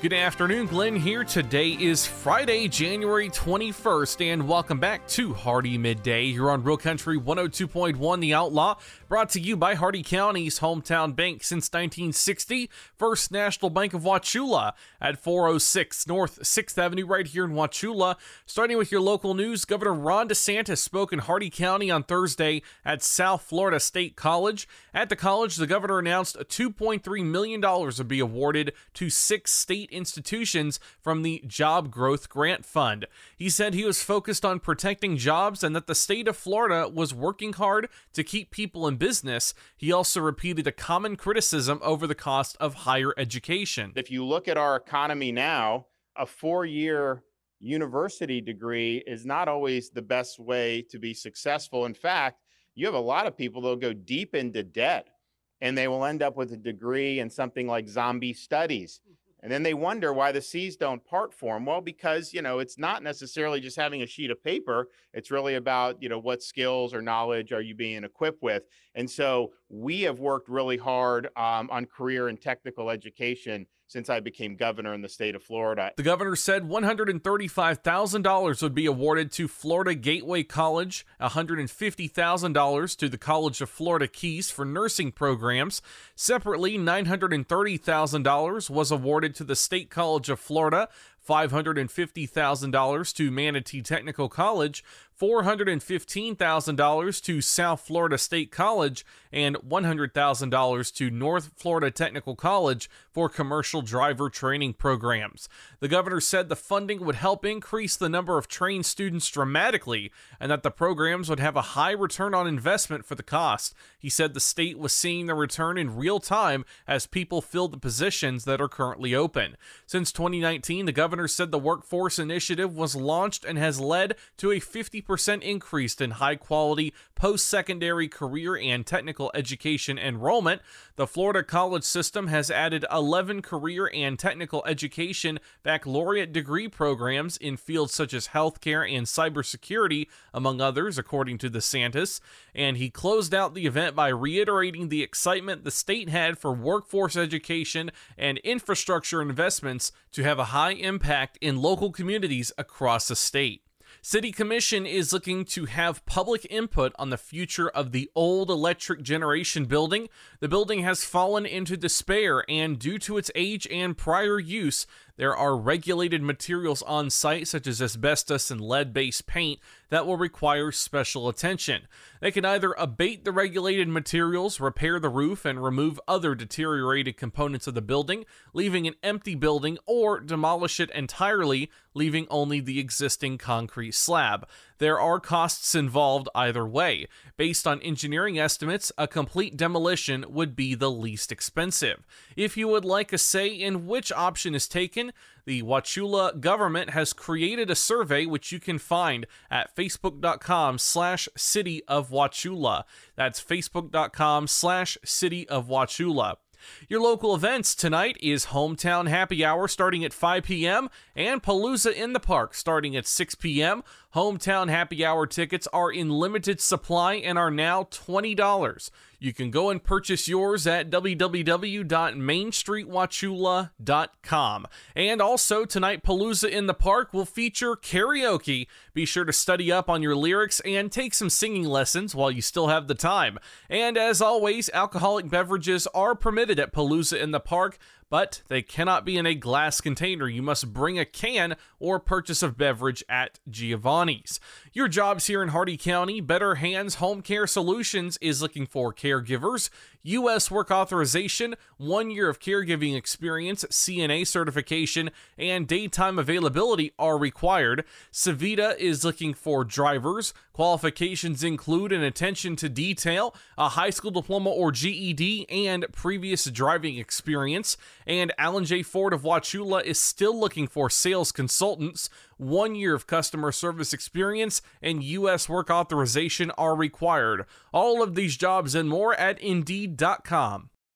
Good afternoon, Glenn here. Today is Friday, January 21st, and welcome back to Hardee Midday here on Real Country 102.1 The Outlaw, brought to you by Hardee County's hometown bank since 1960, First National Bank of Wauchula at 406 North 6th Avenue, right here in Wauchula. Starting with your local news, Governor Ron DeSantis spoke in Hardee County on Thursday at South Florida State College. At the college, the governor announced $2.3 million would be awarded to six state institutions from the Job Growth Grant Fund. He said he was focused on protecting jobs and that the state of Florida was working hard to keep people in business. He also repeated a common criticism over the cost of higher education. If you look at our economy now, a four year university degree is not always the best way to be successful. In fact, you have a lot of people that'll go deep into debt and they will end up with a degree in something like zombie studies. And then they wonder why the seas don't part for them. Well, because, you know, it's not necessarily just having a sheet of paper. It's really about, you know, what skills or knowledge are you being equipped with. And so we have worked really hard um, on career and technical education since I became governor in the state of Florida. The governor said $135,000 would be awarded to Florida Gateway College, $150,000 to the College of Florida Keys for nursing programs. Separately, $930,000 was awarded to the State College of Florida, $550,000 to Manatee Technical College, $415,000 to South Florida State College, and $100,000 to North Florida Technical College for commercial driver training programs. The governor said the funding would help increase the number of trained students dramatically and that the programs would have a high return on investment for the cost. He said the state was seeing the return in real time as people filled the positions that are currently open. Since 2019, the governor said the workforce initiative was launched and has led to a 50% increase in high quality post secondary career and technical education enrollment. The Florida college system has added 11 career and technical education baccalaureate degree programs in fields such as healthcare and cybersecurity, among others, according to the DeSantis. And he closed out the event by reiterating the excitement the state had for workforce education and infrastructure investments to have a high impact in local communities across the state. City Commission is looking to have public input on the future of the old electric generation building. The building has fallen into despair, and due to its age and prior use, there are regulated materials on site, such as asbestos and lead based paint, that will require special attention. They can either abate the regulated materials, repair the roof, and remove other deteriorated components of the building, leaving an empty building, or demolish it entirely, leaving only the existing concrete slab. There are costs involved either way. Based on engineering estimates, a complete demolition would be the least expensive. If you would like a say in which option is taken, the Wauchula government has created a survey which you can find at facebook.com slash city of Wauchula. That's facebook.com slash city of Wauchula. Your local events tonight is Hometown Happy Hour starting at 5 p.m. and Palooza in the Park starting at 6 p.m. Hometown Happy Hour tickets are in limited supply and are now $20. You can go and purchase yours at www.mainstreetwauchula.com. And also, tonight, Palooza in the Park will feature karaoke. Be sure to study up on your lyrics and take some singing lessons while you still have the time. And as always, alcoholic beverages are permitted at Palooza in the Park but they cannot be in a glass container. You must bring a can or purchase a beverage at Giovanni's. Your jobs here in Hardee County, Better Hands Home Care Solutions is looking for caregivers. U.S. work authorization, one year of caregiving experience, CNA certification, and daytime availability are required. Savita is looking for drivers. Qualifications include an attention to detail, a high school diploma or GED, and previous driving experience. And Alan J. Ford of Wauchula is still looking for sales consultants one year of customer service experience, and U.S. work authorization are required. All of these jobs and more at Indeed.com.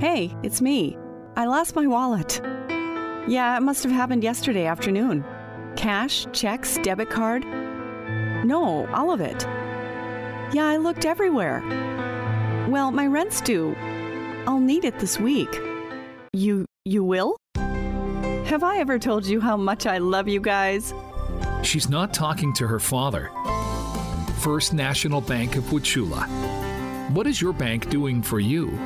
Hey, it's me. I lost my wallet. Yeah, it must have happened yesterday afternoon. Cash, checks, debit card. No, all of it. Yeah, I looked everywhere. Well, my rent's due. I'll need it this week. You you will? Have I ever told you how much I love you guys? She's not talking to her father. First National Bank of Wauchula. What is your bank doing for you?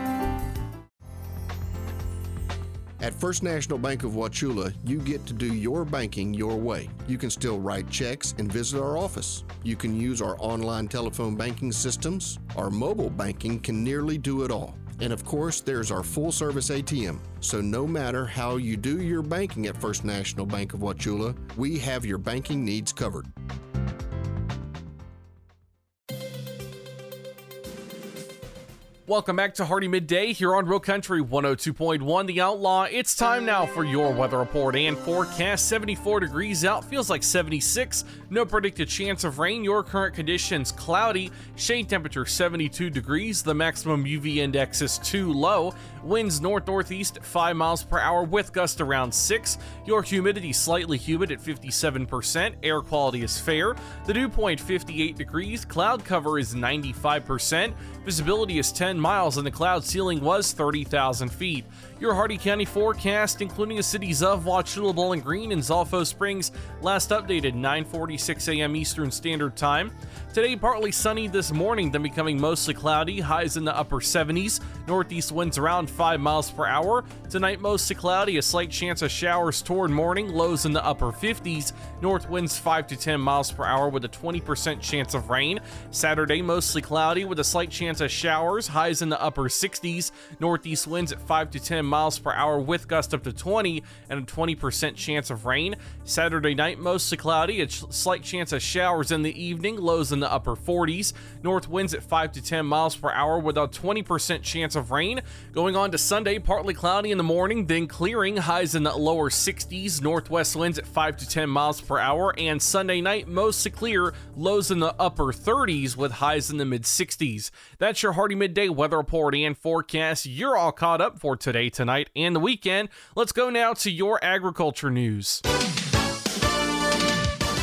First National Bank of Wauchula, you get to do your banking your way. You can still write checks and visit our office. You can use our online telephone banking systems. Our mobile banking can nearly do it all. And of course, there's our full service ATM. So no matter how you do your banking at First National Bank of Wauchula, we have your banking needs covered. Welcome back to Hardee Midday here on Real Country 102.1 The Outlaw. It's time now for your weather report and forecast. 74 degrees out, feels like 76. No predicted chance of rain. Your current conditions cloudy. Shade temperature 72 degrees. The maximum UV index is too low. Winds north northeast 5 miles per hour with gust around 6. Your humidity slightly humid at 57%. Air quality is fair. The dew point 58 degrees. Cloud cover is 95%. Visibility is 10 miles and the cloud ceiling was 30,000 feet. Your Hardee County forecast, including the cities of Wauchula, Bowling Green, and Zolfo Springs, last updated 9:46 a.m. Eastern Standard Time. Today, partly sunny this morning, then becoming mostly cloudy. Highs in the upper 70s. Northeast winds around 5 miles per hour. Tonight, mostly cloudy. A slight chance of showers toward morning. Lows in the upper 50s. North winds 5 to 10 miles per hour with a 20% chance of rain. Saturday, mostly cloudy with a slight chance of showers. Highs in the upper 60s. Northeast winds at 5 to 10 miles per hour with gust up to 20 and a 20% chance of rain. Saturday night, mostly cloudy. A slight chance of showers in the evening. Lows in the upper 40s. North winds at 5 to 10 miles per hour with a 20% chance of rain. Going on to Sunday, partly cloudy in the morning, then clearing. Highs in the lower 60s. Northwest winds at 5 to 10 miles per hour. And Sunday night, mostly clear. Lows in the upper 30s with highs in the mid 60s. That's your Hardee Midday weather report and forecast. You're all caught up for today, tonight, and the weekend. Let's go now to your agriculture news.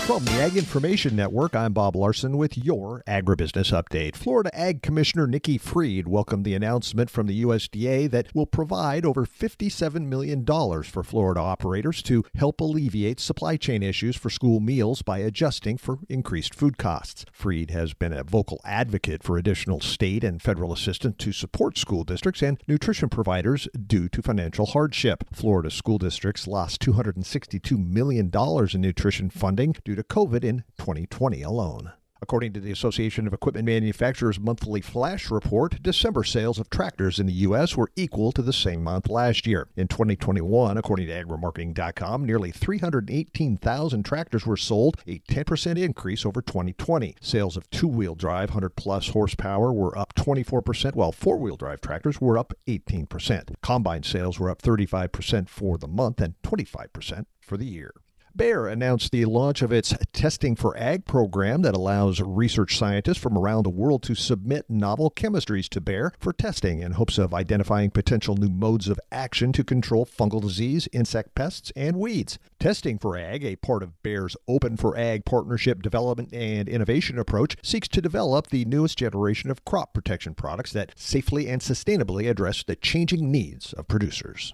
From the Ag Information Network, I'm Bob Larson with your agribusiness update. Florida Ag Commissioner Nikki Fried welcomed the announcement from the USDA that will provide over $57 million for Florida operators to help alleviate supply chain issues for school meals by adjusting for increased food costs. Fried has been a vocal advocate for additional state and federal assistance to support school districts and nutrition providers due to financial hardship. Florida school districts lost $262 million in nutrition funding due to COVID in 2020 alone. According to the Association of Equipment Manufacturers monthly flash report, December sales of tractors in the U.S. were equal to the same month last year. In 2021, according to agrimarketing.com, nearly 318,000 tractors were sold, a 10% increase over 2020. Sales of two wheel drive 100 plus horsepower were up 24%, while four wheel drive tractors were up 18%. Combine sales were up 35% for the month and 25% for the year. Bayer announced the launch of its Testing for Ag program that allows research scientists from around the world to submit novel chemistries to Bayer for testing in hopes of identifying potential new modes of action to control fungal disease, insect pests, and weeds. Testing for Ag, a part of Bayer's Open for Ag partnership development and innovation approach, seeks to develop the newest generation of crop protection products that safely and sustainably address the changing needs of producers.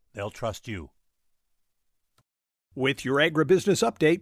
they'll trust you. With your agribusiness update,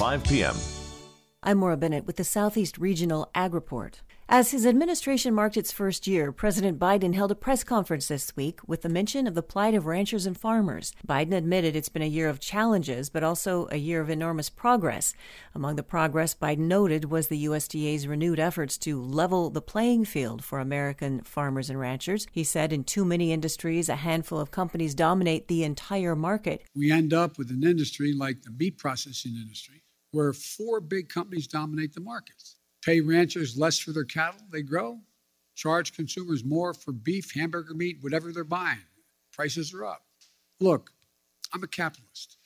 5 p.m. I'm Maura Bennett with the Southeast Regional Ag Report. As his administration marked its first year, President Biden held a press conference this week with the mention of the plight of ranchers and farmers. Biden admitted it's been a year of challenges, but also a year of enormous progress. Among the progress Biden noted was the USDA's renewed efforts to level the playing field for American farmers and ranchers. He said in too many industries, a handful of companies dominate the entire market. We end up with an industry like the meat processing industry where four big companies dominate the markets. Pay ranchers less for their cattle they grow, charge consumers more for beef, hamburger meat, whatever they're buying. Prices are up. Look, I'm a capitalist,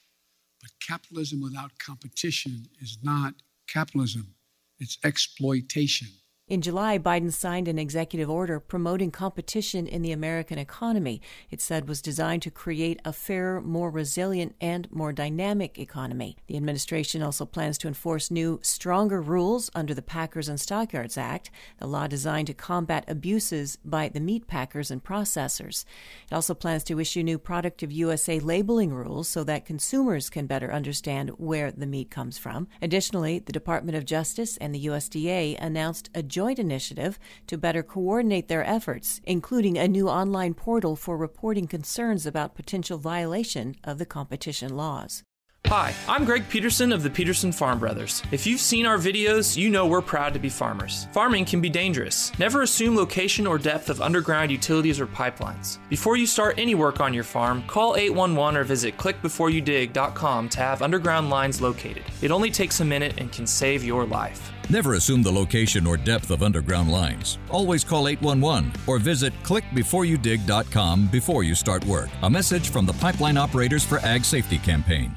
but capitalism without competition is not capitalism, it's exploitation. In July, Biden signed an executive order promoting competition in the American economy. It said was designed to create a fairer, more resilient, and more dynamic economy. The administration also plans to enforce new, stronger rules under the Packers and Stockyards Act, the law designed to combat abuses by the meat packers and processors. It also plans to issue new Product of USA labeling rules so that consumers can better understand where the meat comes from. Additionally, the Department of Justice and the USDA announced a joint initiative to better coordinate their efforts, including a new online portal for reporting concerns about potential violation of the competition laws. Hi, I'm Greg Peterson of the Peterson Farm Brothers. If you've seen our videos, you know we're proud to be farmers. Farming can be dangerous. Never assume location or depth of underground utilities or pipelines. Before you start any work on your farm, call 811 or visit clickbeforeyoudig.com to have underground lines located. It only takes a minute and can save your life. Never assume the location or depth of underground lines. Always call 811 or visit clickbeforeyoudig.com before you start work. A message from the Pipeline Operators for Ag Safety campaign.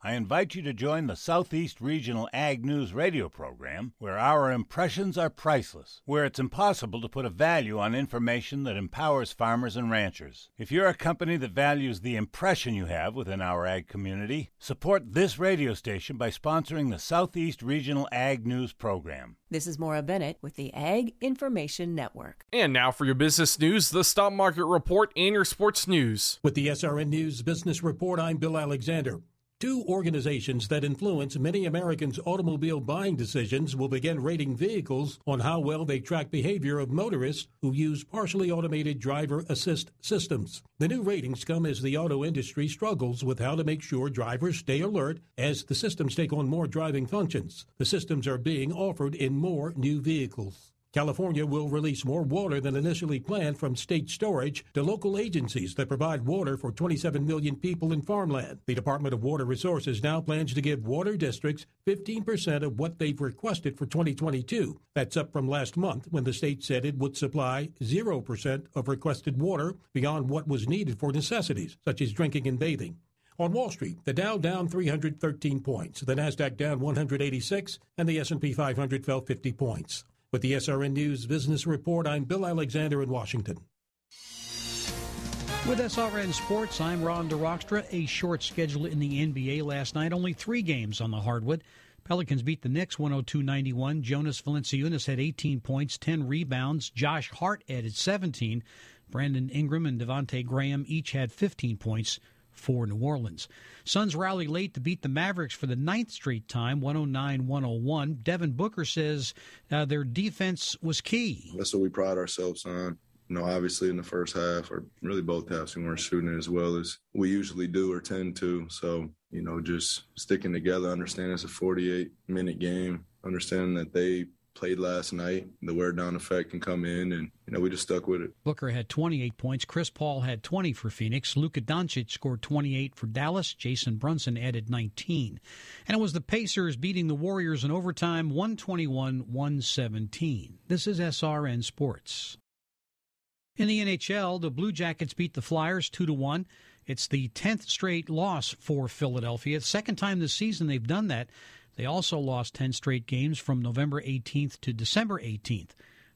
I invite you to join the Southeast Regional Ag News radio program, where our impressions are priceless, where it's impossible to put a value on information that empowers farmers and ranchers. If you're a company that values the impression you have within our ag community, support this radio station by sponsoring the Southeast Regional Ag News program. This is Maura Bennett with the Ag Information Network. And now for your business news, the stock market report, and your sports news. With the SRN News Business Report, I'm Bill Alexander. Two organizations that influence many Americans' automobile buying decisions will begin rating vehicles on how well they track behavior of motorists who use partially automated driver assist systems. The new ratings come as the auto industry struggles with how to make sure drivers stay alert as the systems take on more driving functions. The systems are being offered in more new vehicles. California will release more water than initially planned from state storage to local agencies that provide water for 27 million people in farmland. The Department of Water Resources now plans to give water districts 15% of what they've requested for 2022. That's up from last month when the state said it would supply 0% of requested water beyond what was needed for necessities, such as drinking and bathing. On Wall Street, the Dow down 313 points, the Nasdaq down 186, and the S&P 500 fell 50 points. With the SRN News Business Report, I'm Bill Alexander in Washington. With SRN Sports, I'm Ron DeRockstra. A short schedule in the NBA last night, only three games on the hardwood. Pelicans beat the Knicks 102 91. Jonas Valanciunas had 18 points, 10 rebounds. Josh Hart added 17. Brandon Ingram and Devonte Graham each had 15 points for New Orleans. Suns rally late to beat the Mavericks for the ninth straight time, 109 101. Devin Booker says uh, their defense was key. That's what we pride ourselves on. You know, obviously in the first half, or really both halves, we weren't shooting as well as we usually do or tend to. So, you know, just sticking together, understanding it's a 48 minute game, understanding that they played last night. The wear down effect can come in, and you know we just stuck with it. Booker had 28 points. Chris Paul had 20 for Phoenix. Luka Doncic scored 28 for Dallas. Jalen Brunson added 19, and it was the Pacers beating the Warriors in overtime, 121-117. This is SRN Sports. In the NHL, the Blue Jackets beat the Flyers 2 to 1. It's the 10th straight loss for Philadelphia. Second time this season they've done that. They also lost 10 straight games from November 18th to December 18th.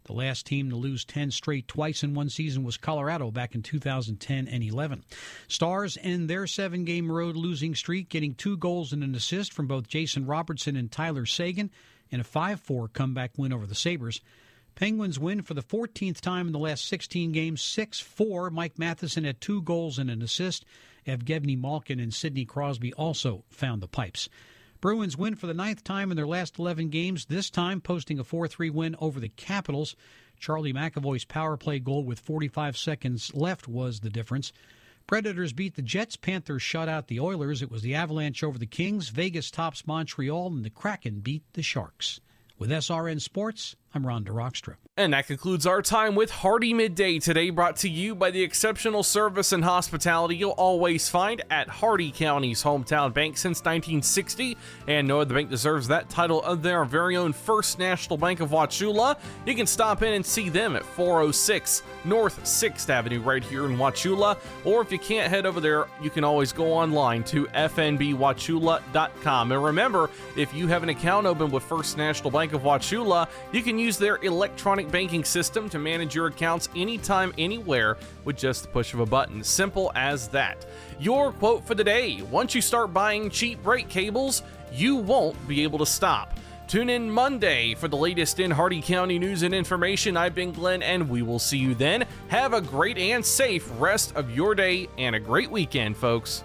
The last team to lose 10 straight twice in one season was Colorado back in 2010 and 11. Stars end their seven game road losing streak, getting two goals and an assist from both Jason Robertson and Tyler Seguin in a 5 4 comeback win over the Sabres. Penguins win for the 14th time in the last 16 games, 6 4. Mike Matheson had two goals and an assist. Evgeny Malkin and Sidney Crosby also found the pipes. Bruins win for the ninth time in their last 11 games, this time posting a 4 3 win over the Capitals. Charlie McAvoy's power play goal with 45 seconds left was the difference. Predators beat the Jets. Panthers shut out the Oilers. It was the Avalanche over the Kings. Vegas tops Montreal, and the Kraken beat the Sharks. With SRN Sports, I'm Ron DeRockstra. And that concludes our time with Hardee Midday today, brought to you by the exceptional service and hospitality you'll always find at Hardee County's hometown bank since 1960. And no other bank deserves that title of their very own First National Bank of Wauchula. You can stop in and see them at 406 North 6th Avenue right here in Wauchula. Or if you can't head over there, you can always go online to fnbwauchula.com. And remember, if you have an account open with First National Bank of Wauchula, you can use their electronic banking system to manage your accounts anytime, anywhere with just the push of a button. Simple as that. Your quote for the day once you start buying cheap brake cables, you won't be able to stop. Tune in Monday for the latest in Hardee County news and information. I've been Glenn, and we will see you then. Have a great and safe rest of your day and a great weekend, folks.